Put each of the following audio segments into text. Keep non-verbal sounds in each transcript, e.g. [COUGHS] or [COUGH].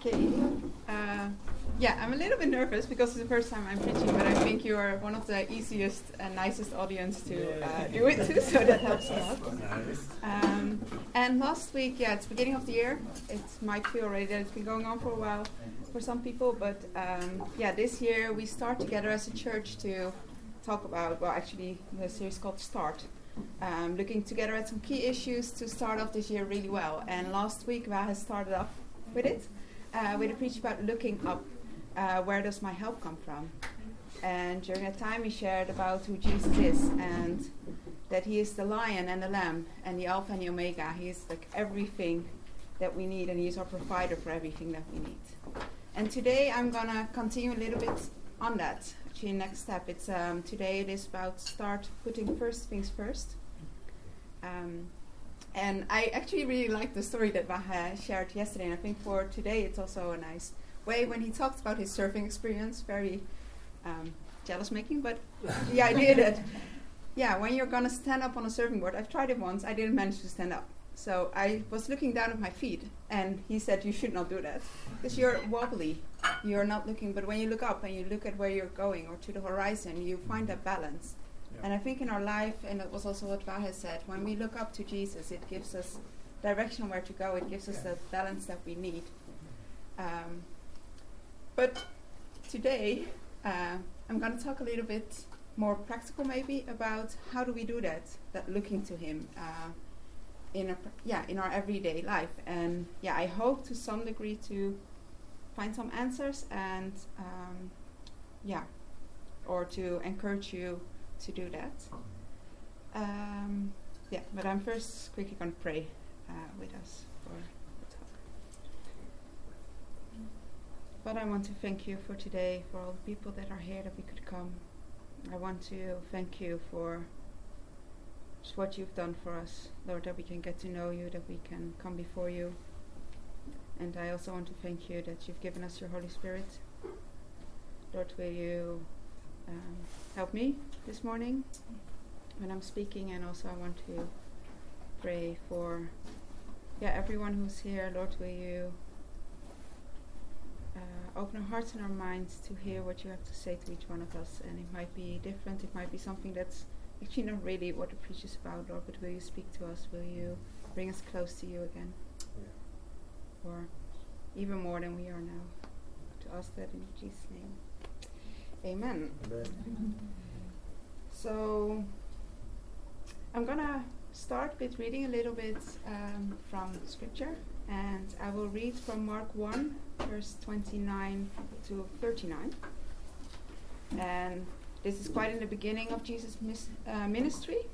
Okay. Uh, yeah, I'm a little bit nervous because it's the first time I'm preaching, but I think you are one of the easiest and nicest audience to uh, do it to, so that helps a lot. [LAUGHS] Um, and last week, yeah, it's beginning of the year. It might feel already that it's been going on for a while for some people, but um, yeah, this year we start together as a church to talk about, well, actually, the series called Start. Um, looking together at some key issues to start off this year really well. And last week, Va has started off with it, uh, with a preach about looking up. Uh, where does my help come from? And during that time, he shared about who Jesus is and that he is the lion and the lamb and the Alpha and the Omega. He is like everything that we need, and he is our provider for everything that we need. And today, I'm gonna continue a little bit on that. Actually, next step. It's um, today. It is about start putting first things first. Um, and I actually really liked the story that Vahe shared yesterday, and I think for today it's also a nice way when he talked about his surfing experience, very um, jealous making, but the idea that, yeah, when you're gonna stand up on a surfing board, I've tried it once, I didn't manage to stand up. So I was looking down at my feet, and he said, You should not do that. Because you're wobbly, you're not looking, but when you look up and you look at where you're going or to the horizon, you find that balance. And I think in our life, and that was also what Vahe said, when we look up to Jesus, it gives us direction where to go. It gives us the balance that we need. Um, but today, uh, I'm going to talk a little bit more practical, maybe, about how do we do that? That looking to Him uh, in a pr- yeah in our everyday life. And yeah, I hope to some degree to find some answers and um, yeah, or to encourage you to do that. Um, yeah, but I'm first quickly going to pray uh, with us for the talk. But I want to thank you for today, for all the people that are here that we could come. I want to thank you for just what you've done for us, Lord, that we can get to know you, that we can come before you. And I also want to thank you that you've given us your Holy Spirit. Lord, will you um, help me this morning when I'm speaking, and also I want to pray for yeah everyone who's here. Lord, will you uh, open our hearts and our minds to hear what you have to say to each one of us, and it might be different. It might be something that's actually not really what the preach is about, Lord. But will you speak to us? Will you bring us close to you again, yeah. or even more than we are now? To ask that in Jesus' name. Amen. Amen. So I'm gonna start with reading a little bit um, from scripture, and I will read from Mark 1, verse 29 to 39. And this is quite in the beginning of Jesus' mis- uh, ministry,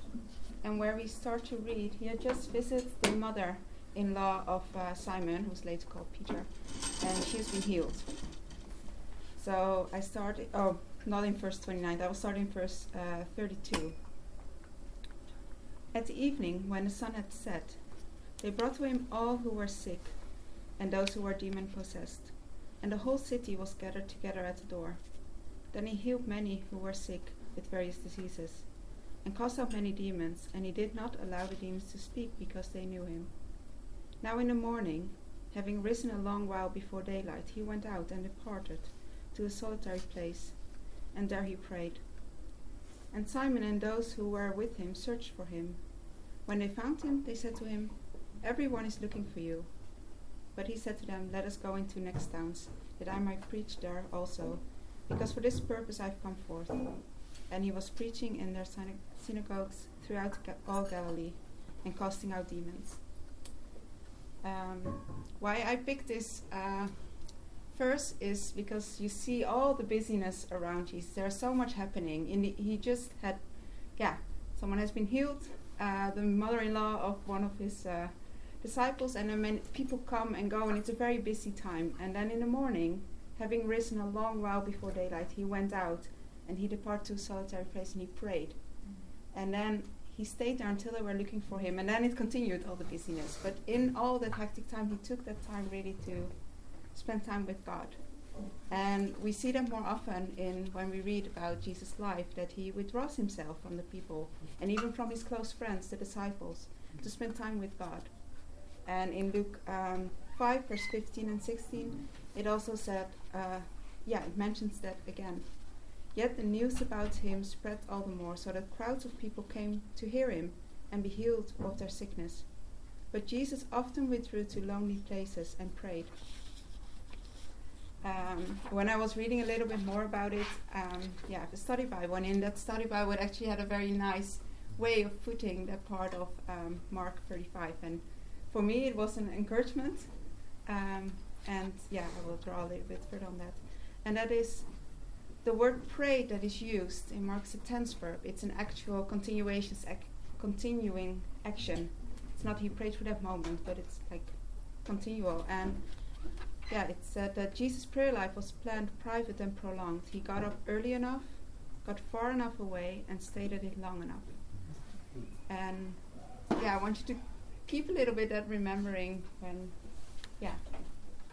and where we start to read, he had just visited the mother in law of uh, Simon, who's later called Peter, and she's been healed. So I started, oh, not in verse 29, I will start in verse uh, 32. At the evening, when the sun had set, they brought to him all who were sick and those who were demon possessed, and the whole city was gathered together at the door. Then he healed many who were sick with various diseases, and cast out many demons, and he did not allow the demons to speak because they knew him. Now in the morning, having risen a long while before daylight, he went out and departed to a solitary place, and there he prayed. And Simon and those who were with him searched for him. When they found him, they said to him, Everyone is looking for you. But he said to them, Let us go into next towns, that I might preach there also, because for this purpose I have come forth. And he was preaching in their syna- synagogues throughout all Galilee, and casting out demons. Um, why I picked this uh, first is because you see all the busyness around Jesus. There's so much happening. In the, he just had, yeah, someone has been healed. Uh, the mother-in-law of one of his uh, disciples, and then people come and go, and it's a very busy time. And then in the morning, having risen a long while before daylight, he went out and he departed to a solitary place and he prayed. Mm-hmm. And then he stayed there until they were looking for him, and then it continued all the busyness. But in all that hectic time, he took that time really to spend time with God. And we see that more often in when we read about Jesus' life that he withdraws himself from the people and even from his close friends, the disciples, to spend time with God. And in Luke um, 5, verse 15 and 16, it also said, uh, yeah, it mentions that again. Yet the news about him spread all the more, so that crowds of people came to hear him and be healed of their sickness. But Jesus often withdrew to lonely places and prayed. Um, when I was reading a little bit more about it, um, yeah, the study Bible, and in that study Bible, it actually had a very nice way of putting that part of um, Mark 35. And for me, it was an encouragement. Um, and yeah, I will draw a little bit further on that. And that is the word pray that is used in Mark's a tense verb. It's an actual continuation, ac- continuing action. It's not he prayed for that moment, but it's like continual. And yeah, it said that Jesus' prayer life was planned, private, and prolonged. He got up early enough, got far enough away, and stayed at it long enough. And yeah, I want you to keep a little bit that remembering when, yeah,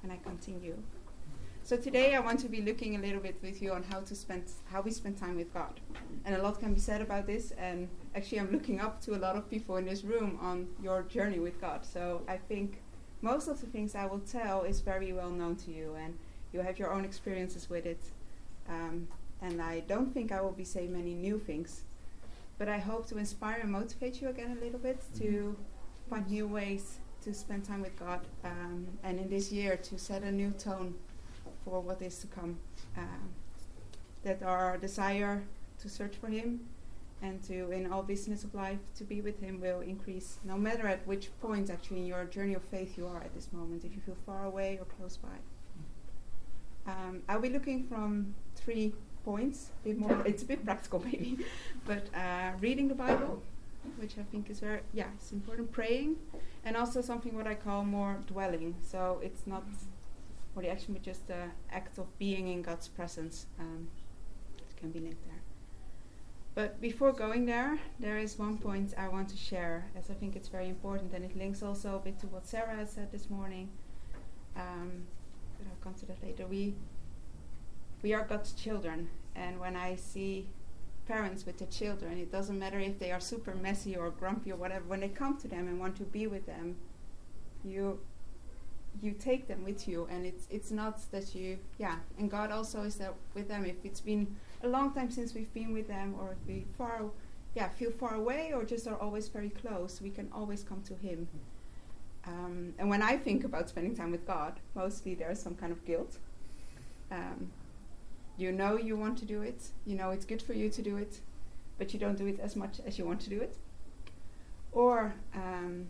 when I continue. So today I want to be looking a little bit with you on how to spend how we spend time with God. And a lot can be said about this and actually I'm looking up to a lot of people in this room on your journey with God. So I think most of the things I will tell is very well known to you and you have your own experiences with it. Um, and I don't think I will be saying many new things. But I hope to inspire and motivate you again a little bit to mm-hmm. find new ways to spend time with God um, and in this year to set a new tone for what is to come. Uh, that our desire to search for Him and to, in all business of life, to be with Him will increase, no matter at which point actually in your journey of faith you are at this moment, if you feel far away or close by. Um, I'll be looking from three points, a bit more, [LAUGHS] it's a bit practical maybe, [LAUGHS] but uh, reading the Bible, which I think is very, yeah, it's important, praying, and also something what I call more dwelling. So it's not or the action but just the act of being in God's presence. Um, it can be linked there. But before going there, there is one point I want to share, as I think it's very important, and it links also a bit to what Sarah has said this morning. Um, but I'll come to that later. We we are God's children, and when I see parents with their children, it doesn't matter if they are super messy or grumpy or whatever. When they come to them and want to be with them, you you take them with you and it's it's not that you yeah and god also is there with them if it's been a long time since we've been with them or if we far yeah feel far away or just are always very close we can always come to him um, and when i think about spending time with god mostly there's some kind of guilt um, you know you want to do it you know it's good for you to do it but you don't do it as much as you want to do it or um,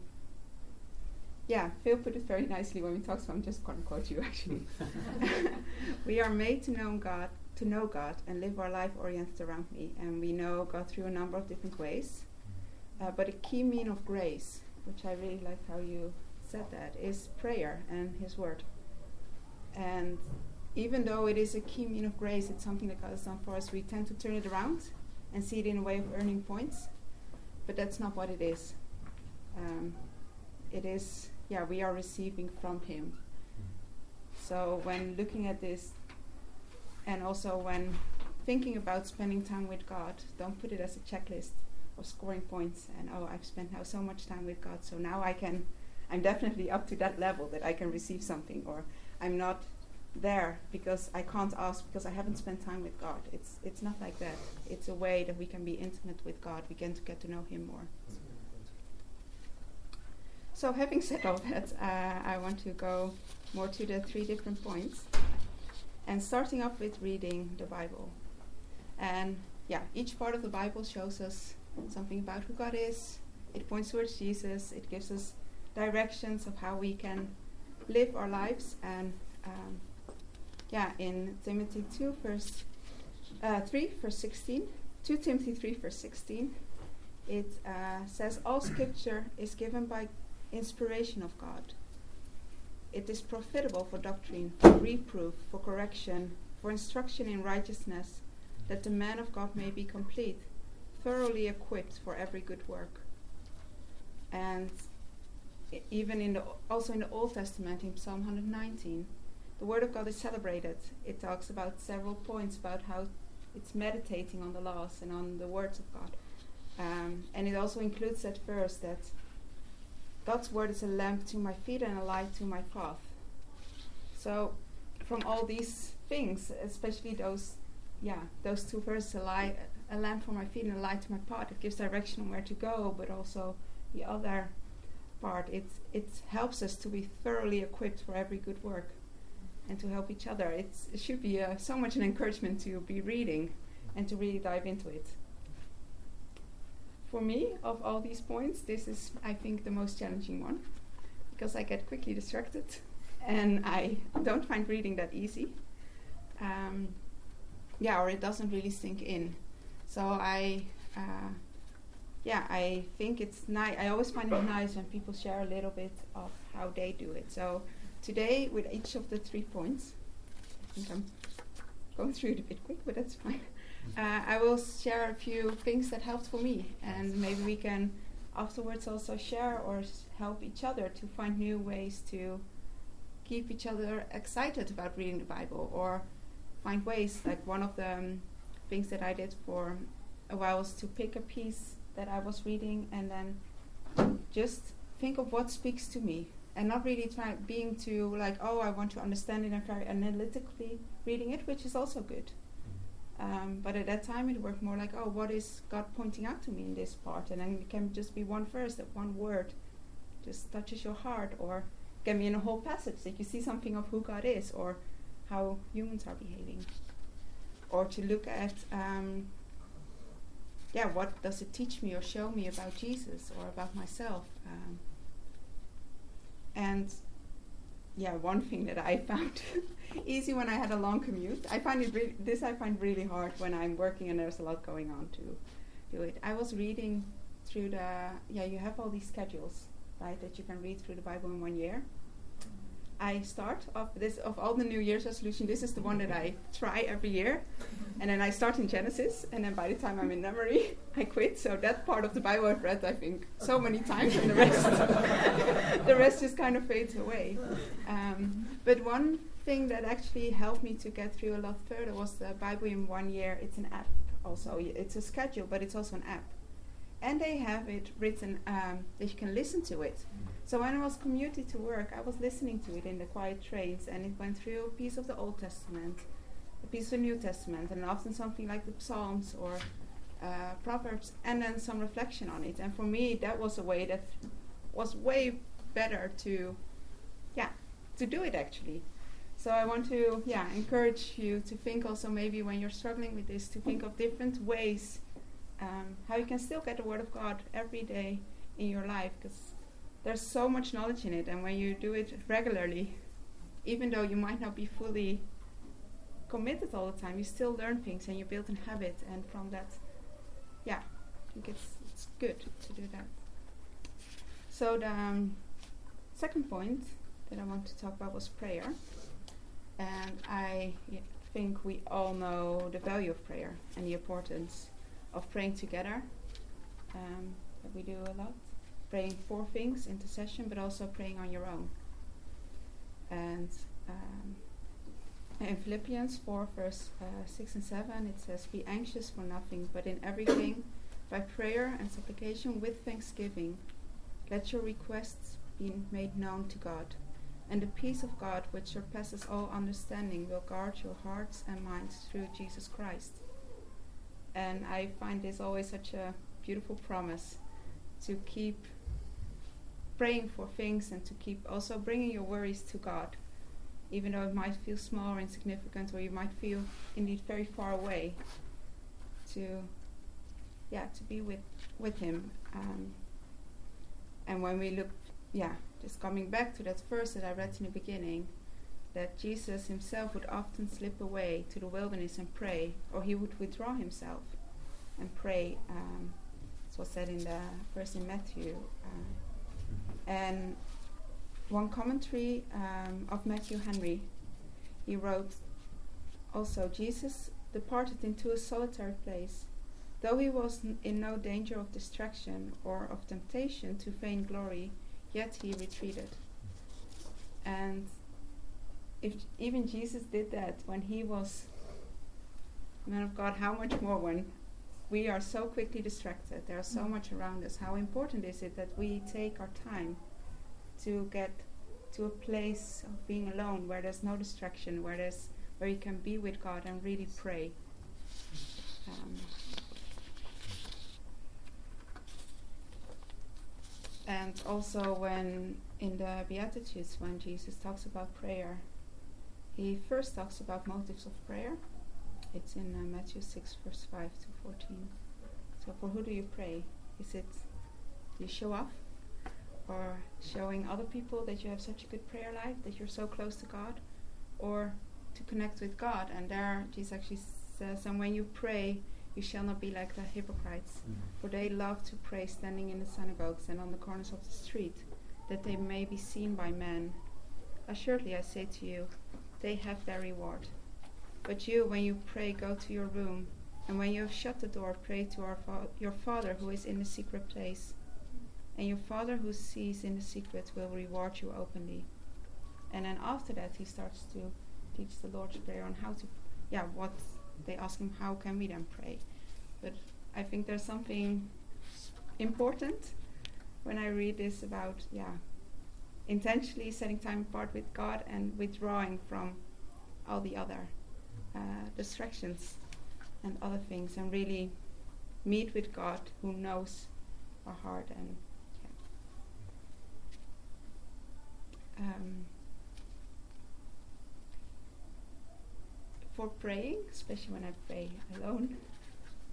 yeah, Phil put it very nicely when we talked. So I'm just going to quote you actually. [LAUGHS] [LAUGHS] we are made to know God, to know God, and live our life oriented around me. And we know God through a number of different ways. Uh, but a key mean of grace, which I really like how you said that, is prayer and His Word. And even though it is a key mean of grace, it's something that God has done for us. We tend to turn it around and see it in a way of earning points, but that's not what it is. Um, it is yeah, we are receiving from Him. So when looking at this, and also when thinking about spending time with God, don't put it as a checklist of scoring points and oh, I've spent now so much time with God, so now I can, I'm definitely up to that level that I can receive something, or I'm not there because I can't ask because I haven't spent time with God. It's it's not like that. It's a way that we can be intimate with God. We can to get to know Him more. So having said all that, uh, I want to go more to the three different points. And starting off with reading the Bible. And yeah, each part of the Bible shows us something about who God is. It points towards Jesus. It gives us directions of how we can live our lives. And um, yeah, in Timothy 2, verse uh, 3, verse 16, 2 Timothy 3, verse 16, it uh, says, All scripture is given by inspiration of God. It is profitable for doctrine, for reproof, for correction, for instruction in righteousness, that the man of God may be complete, thoroughly equipped for every good work. And even in the also in the Old Testament, in Psalm 119, the Word of God is celebrated. It talks about several points about how it's meditating on the laws and on the words of God. Um, and it also includes that verse that God's word is a lamp to my feet and a light to my path. So, from all these things, especially those, yeah, those two verses, a, light, a lamp for my feet and a light to my path, it gives direction on where to go, but also the other part, it, it helps us to be thoroughly equipped for every good work and to help each other. It's, it should be uh, so much an encouragement to be reading and to really dive into it. For me, of all these points, this is, I think, the most challenging one because I get quickly distracted and I don't find reading that easy. Um, yeah, or it doesn't really sink in. So I, uh, yeah, I think it's nice. I always find it nice when people share a little bit of how they do it. So today, with each of the three points, I think I'm going through it a bit quick, but that's fine. Uh, I will share a few things that helped for me, and maybe we can afterwards also share or s- help each other to find new ways to keep each other excited about reading the Bible or find ways. Like one of the um, things that I did for a while was to pick a piece that I was reading and then just think of what speaks to me and not really try being too like oh I want to understand it and very analytically reading it, which is also good. Um, but at that time, it worked more like, oh, what is God pointing out to me in this part? And then it can just be one verse, that one word just touches your heart, or can be in a whole passage that you see something of who God is or how humans are behaving. Or to look at, um, yeah, what does it teach me or show me about Jesus or about myself? Um, and yeah, one thing that I found [LAUGHS] easy when I had a long commute. I find it re- this I find really hard when I'm working and there's a lot going on to do it. I was reading through the yeah, you have all these schedules, right, that you can read through the Bible in one year. I start off this of all the New Year's resolution. This is the one that I try every year, and then I start in Genesis, and then by the time I'm in memory, [LAUGHS] I quit. So that part of the Bible I've read, I think, so many times, and the rest, [LAUGHS] the rest just kind of fades away. Um, but one thing that actually helped me to get through a lot further was the Bible in one year. It's an app, also. It's a schedule, but it's also an app, and they have it written um, that you can listen to it. So when I was commuting to work, I was listening to it in the quiet trains, and it went through a piece of the Old Testament, piece of New Testament, and often something like the Psalms or uh, Proverbs, and then some reflection on it. And for me, that was a way that was way better to, yeah, to do it actually. So I want to, yeah, encourage you to think also maybe when you're struggling with this, to think of different ways um, how you can still get the Word of God every day in your life, because there's so much knowledge in it, and when you do it regularly, even though you might not be fully committed all the time, you still learn things and you build a habit, and from that, yeah, I think it's it's good to do that. So the um, second point that I want to talk about was prayer, and I think we all know the value of prayer and the importance of praying together. Um, that we do a lot praying for things, intercession, but also praying on your own. And um, in Philippians 4, verse uh, 6 and 7, it says, Be anxious for nothing, but in everything, by prayer and supplication with thanksgiving, let your requests be made known to God. And the peace of God, which surpasses all understanding, will guard your hearts and minds through Jesus Christ. And I find this always such a beautiful promise to keep praying for things and to keep also bringing your worries to God, even though it might feel small or insignificant, or you might feel indeed very far away. To, yeah, to be with with Him. Um, and when we look, yeah, just coming back to that verse that I read in the beginning, that Jesus Himself would often slip away to the wilderness and pray, or He would withdraw Himself and pray. Um, this was said in the verse in Matthew. Uh, and one commentary um, of Matthew Henry, he wrote also Jesus departed into a solitary place. Though he was n- in no danger of distraction or of temptation to vain glory, yet he retreated. And if even Jesus did that when he was man of God, how much more when we are so quickly distracted, there's so much around us, how important is it that we take our time to get to a place of being alone where there's no distraction, where there's where you can be with God and really pray. Um, and also when in the Beatitudes, when Jesus talks about prayer, he first talks about motives of prayer. It's in uh, Matthew 6, verse 5 to 14. So, for who do you pray? Is it do you show off? Or showing other people that you have such a good prayer life, that you're so close to God? Or to connect with God? And there, Jesus actually says, And when you pray, you shall not be like the hypocrites, mm-hmm. for they love to pray standing in the synagogues and on the corners of the street, that they may be seen by men. Assuredly, I say to you, they have their reward. But you, when you pray, go to your room, and when you have shut the door, pray to fa- your Father who is in the secret place. And your Father who sees in the secret will reward you openly. And then after that, he starts to teach the Lord's Prayer on how to, yeah, what they ask him, how can we then pray? But I think there's something important when I read this about, yeah, intentionally setting time apart with God and withdrawing from all the other uh, distractions and other things and really meet with God who knows our heart and yeah. Um, for praying, especially when I pray alone,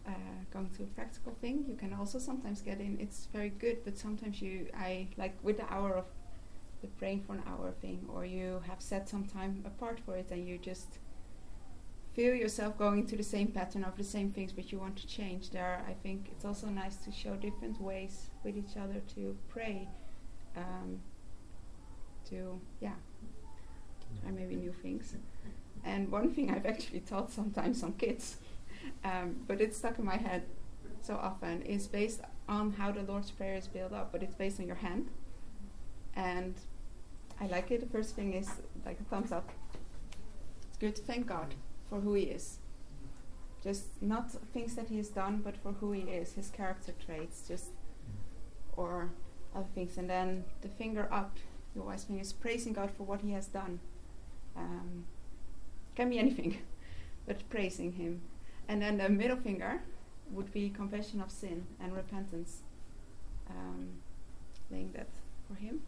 uh, going to a practical thing, you can also sometimes get in. It's very good, but sometimes you, I like with the hour of the praying for an hour thing, or you have set some time apart for it, and you just feel yourself going to the same pattern of the same things, but you want to change. There, I think it's also nice to show different ways with each other to pray. Um, to yeah, try maybe new things. And one thing I've actually taught sometimes on kids, um, but it's stuck in my head so often, is based on how the Lord's Prayer is built up, but it's based on your hand. And I like it. The first thing is like a thumbs up. It's good to thank God for who He is. Just not things that He has done, but for who He is, His character traits, just or other things. And then the finger up, your wise is praising God for what He has done. Um, can be anything, [LAUGHS] but praising Him. And then the middle finger would be confession of sin and repentance, um, laying that for Him.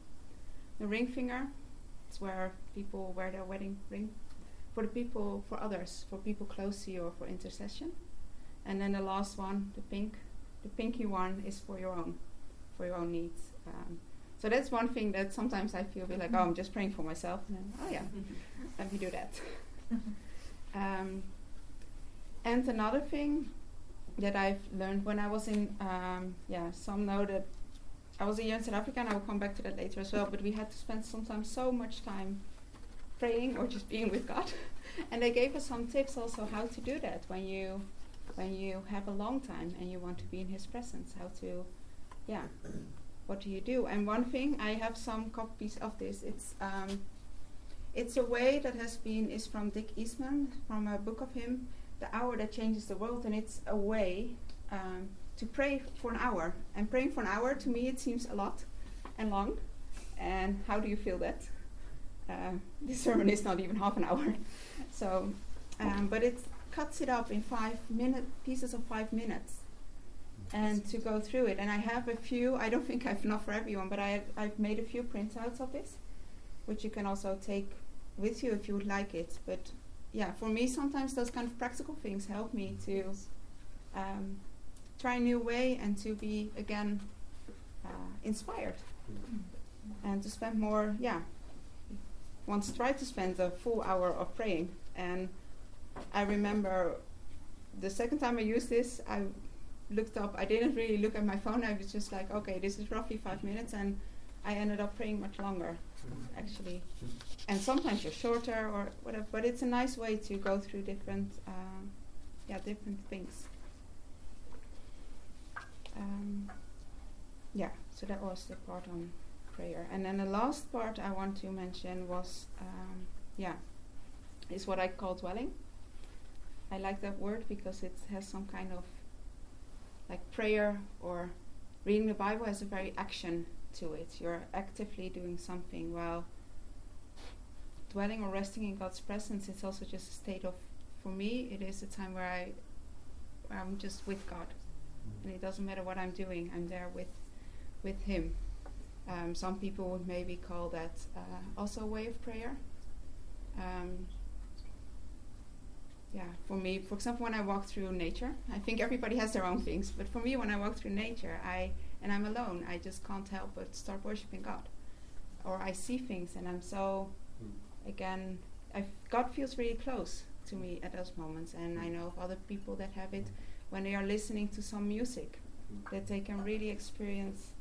The ring finger is where people wear their wedding ring for the people, for others, for people close to you, or for intercession. And then the last one, the pink, the pinky one, is for your own, for your own needs. Um, so that's one thing that sometimes I feel like, oh, I'm just praying for myself. And then, oh yeah, [LAUGHS] let me do that. um, and another thing that I've learned when I was in, um, yeah, some know that I was a year in South Africa, and I will come back to that later as well. But we had to spend sometimes so much time praying or just being with God, [LAUGHS] and they gave us some tips also how to do that when you when you have a long time and you want to be in His presence. How to, yeah, what do you do? And one thing I have some copies of this. It's um, it's a way that has been is from Dick Eastman from a book of him, The Hour That Changes the World, and it's a way um, to pray for an hour. And praying for an hour to me it seems a lot and long. And how do you feel that? Uh, this sermon is not even half an hour, so um, but it cuts it up in five minute pieces of five minutes and to go through it. And I have a few. I don't think I've enough for everyone, but I I've made a few printouts of this, which you can also take with you if you would like it. But yeah, for me, sometimes those kind of practical things help me to um, try a new way and to be again uh, inspired mm-hmm. and to spend more. Yeah, once tried to spend a full hour of praying, and I remember the second time I used this, I looked up. I didn't really look at my phone. I was just like, okay, this is roughly five minutes, and I ended up praying much longer, actually. And sometimes you're shorter or whatever, but it's a nice way to go through different, um, yeah, different things. Um, yeah, so that was the part on prayer. And then the last part I want to mention was, um, yeah, is what I call dwelling. I like that word because it has some kind of like prayer or reading the Bible has a very action to it. You're actively doing something while dwelling or resting in God's presence. It's also just a state of, for me, it is a time where I, where I'm just with God, and it doesn't matter what I'm doing. I'm there with, with Him. Um, some people would maybe call that uh, also a way of prayer. Um, yeah, for me, for example, when I walk through nature, I think everybody has their own things, but for me, when I walk through nature, I and I'm alone, I just can't help but start worshiping God, or I see things and I'm so, mm. again, i God feels really close to me at those moments, and I know of other people that have it when they are listening to some music, mm. that they can really experience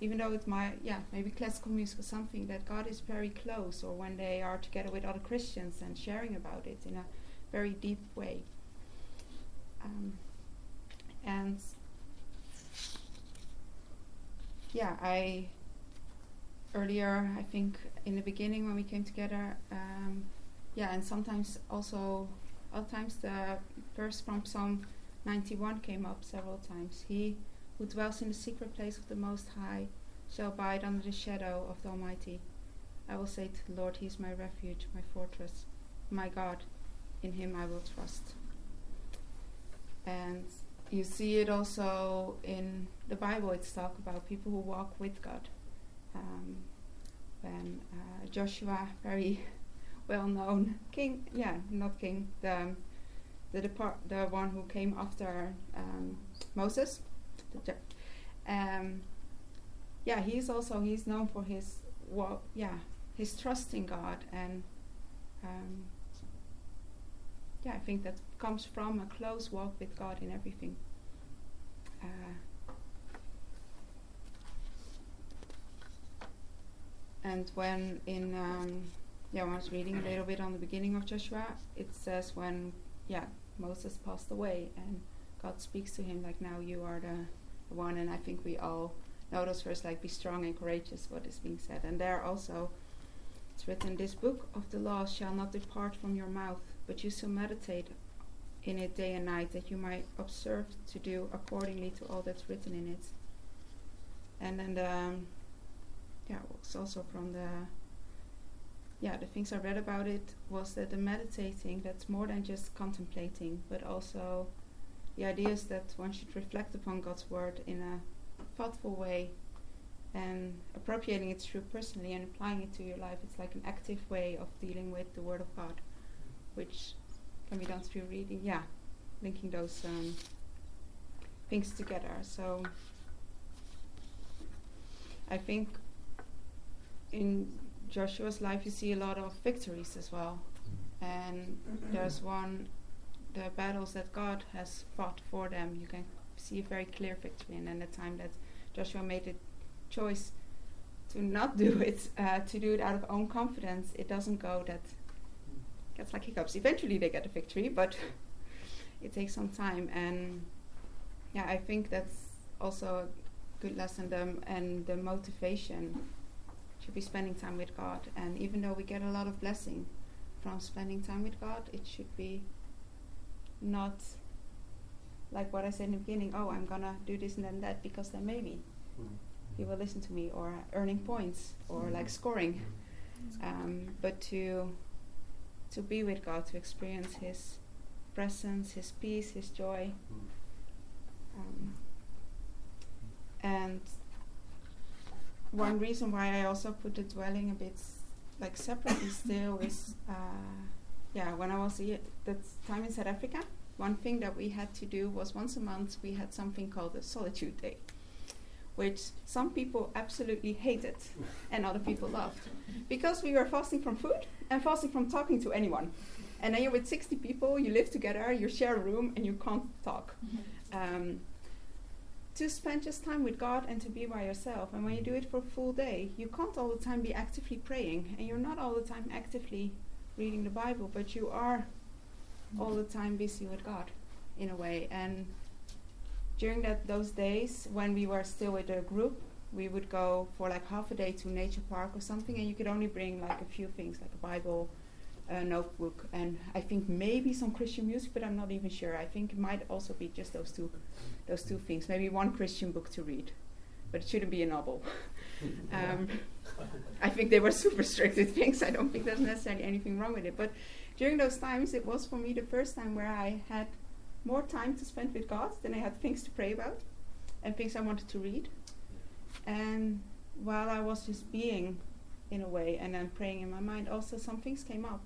even though it's my yeah maybe classical music or something that God is very close or when they are together with other Christians and sharing about it in a very deep way. Um, and yeah, I earlier, I think in the beginning when we came together, um, yeah, and sometimes also, other times the verse from Psalm 91 came up several times. He who dwells in the secret place of the Most High shall abide under the shadow of the Almighty. I will say to the Lord, He is my refuge, my fortress, my God in him I will trust. And you see it also in the Bible, it's talk about people who walk with God. Um, when uh, Joshua, very [LAUGHS] well known king, yeah, not king, the, the, depart, the one who came after um, Moses, um, yeah, he's also, he's known for his, well, yeah, his trust in God and um, yeah, I think that comes from a close walk with God in everything. Uh, and when in um, yeah, when I was reading a little bit on the beginning of Joshua, it says when yeah Moses passed away and God speaks to him like now you are the, the one, and I think we all know those verses like be strong and courageous. What is being said, and there also it's written, This book of the law shall not depart from your mouth, but you shall meditate in it day and night, that you might observe to do accordingly to all that's written in it. And then the, um, yeah, it's also from the, yeah, the things I read about it was that the meditating, that's more than just contemplating, but also the idea is that one should reflect upon God's word in a thoughtful way and appropriating it through personally and applying it to your life. It's like an active way of dealing with the Word of God, which can be done through reading. Yeah, linking those um, things together. So I think in Joshua's life you see a lot of victories as well, and there's one the battles that God has fought for them. You can see a very clear victory, and then the time that Joshua made it choice to not do it, uh, to do it out of own confidence, it doesn't go that gets like hiccups. Eventually they get a victory, but [LAUGHS] it takes some time. And yeah, I think that's also a good lesson. Them and the motivation should be spending time with God. And even though we get a lot of blessing from spending time with God, it should be not like what I said in the beginning. Oh, I'm gonna do this and then that because then maybe. Mm he will listen to me or earning points or like mm-hmm. scoring um, but to to be with god to experience his presence his peace his joy um, and one reason why i also put the dwelling a bit like separately [COUGHS] still is uh, yeah when i was here that time in south africa one thing that we had to do was once a month we had something called a solitude day which some people absolutely hated and other people loved. Because we were fasting from food and fasting from talking to anyone. And then you're with 60 people, you live together, you share a room, and you can't talk. Um, to spend just time with God and to be by yourself. And when you do it for a full day, you can't all the time be actively praying, and you're not all the time actively reading the Bible, but you are all the time busy with God in a way. And during that those days when we were still with a group, we would go for like half a day to nature park or something, and you could only bring like a few things, like a Bible, a notebook, and I think maybe some Christian music, but I'm not even sure. I think it might also be just those two, those two things. Maybe one Christian book to read, but it shouldn't be a novel. [LAUGHS] Um, I think they were super strict with things. I don't think there's necessarily anything wrong with it. But during those times, it was for me the first time where I had more time to spend with God than I had things to pray about and things I wanted to read. And while I was just being in a way and then praying in my mind, also some things came up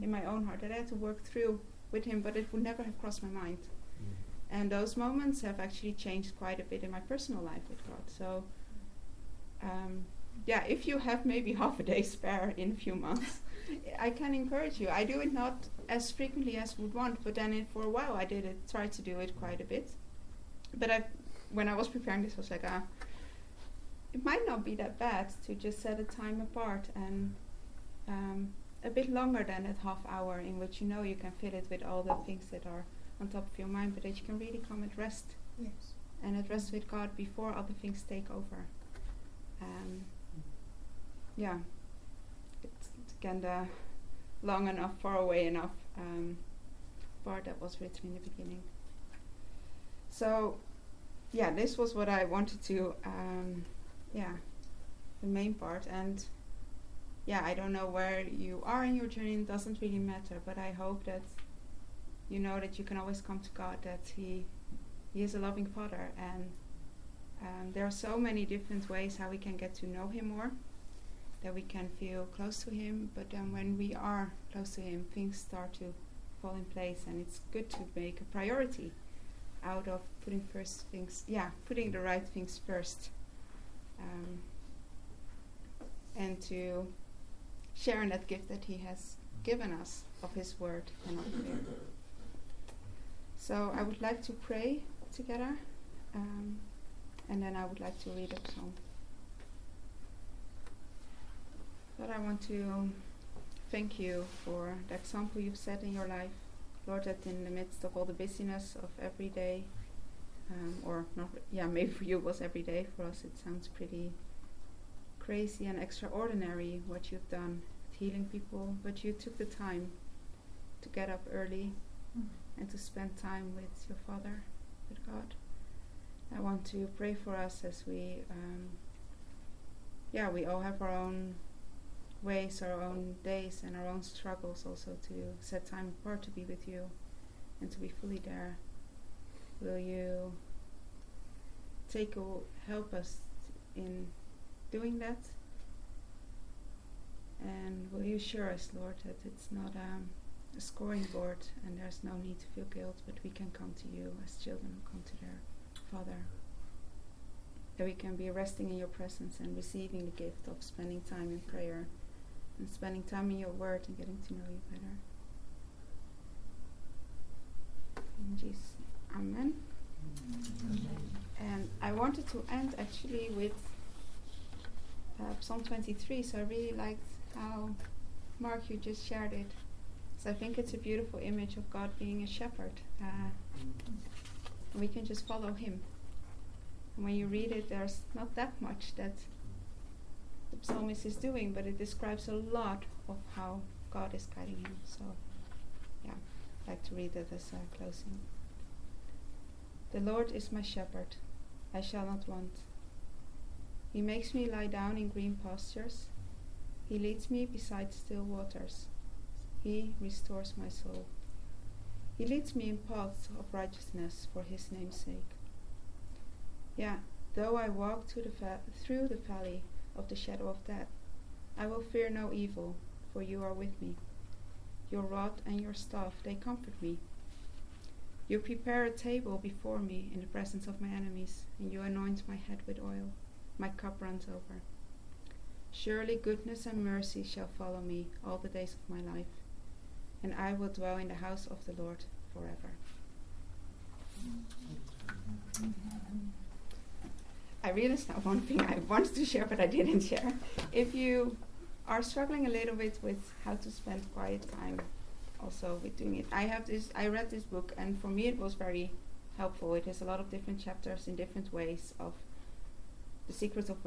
in my own heart that I had to work through with Him, but it would never have crossed my mind. Mm. And those moments have actually changed quite a bit in my personal life with God. So, um, yeah, if you have maybe [LAUGHS] half a day spare in a few months, I can encourage you. I do it not as frequently as would want, but then it, for a while I did it, tried to do it quite a bit. But I, when I was preparing this, I was like, ah, it might not be that bad to just set a time apart and um, a bit longer than that half hour in which you know you can fill it with all the things that are on top of your mind, but that you can really come at rest. Yes. And at rest with God before other things take over. Um, yeah. It's, it's again the long enough, far away enough um, part that was written in the beginning. So, yeah, this was what I wanted to. Um, yeah, the main part. And yeah, I don't know where you are in your journey, it doesn't really matter, but I hope that you know that you can always come to God, that He, he is a loving Father, and um, there are so many different ways how we can get to know Him more, that we can feel close to Him, but then when we are close to Him, things start to fall in place, and it's good to make a priority out of putting first things, yeah, putting the right things first um, and to share in that gift that He has given us of His Word and of prayer. So I would like to pray together, um, and then I would like to read a psalm. But I want to thank you for the example you've set in your life, Lord, that in the midst of all the busyness of every day, um, or not, yeah, [LAUGHS] maybe for you it was every day. For us, it sounds pretty crazy and extraordinary what you've done healing people, but you took the time to get up early mm. and to spend time with your Father, with God. I want to pray for us as we, um, yeah, we all have our own ways, our own days, and our own struggles also to set time apart to be with you and to be fully there. Will you take help us in doing that? And will you assure us, Lord, that it's not um, a scoring board and there's no need to feel guilt, but we can come to you as children who come to their Father. That we can be resting in your presence and receiving the gift of spending time in prayer and spending time in your word and getting to know you better. In Jesus' Amen. And I wanted to end actually with uh, Psalm 23, so I really liked how Mark you just shared it. So I think it's a beautiful image of God being a shepherd. Uh, we can just follow Him. And when you read it, there's not that much that the psalmist is doing, but it describes a lot of how God is guiding him. So, yeah, I'd like to read that as a closing. The Lord is my shepherd, I shall not want. He makes me lie down in green pastures. He leads me beside still waters. He restores my soul. He leads me in paths of righteousness for his name's sake. Yeah, though I walk the through the valley of the shadow of death, I will fear no evil, for you are with me. Your rod and your staff, they comfort me. You prepare a table before me in the presence of my enemies, and you anoint my head with oil. My cup runs over. Surely goodness and mercy shall follow me all the days of my life, and I will dwell in the house of the Lord forever. I realized now one thing I wanted to share, but I didn't share. If you are struggling a little bit with how to spend quiet time also with doing it. I have this. I read this book, and for me, it was very helpful. It has a lot of different chapters in different ways of the secrets of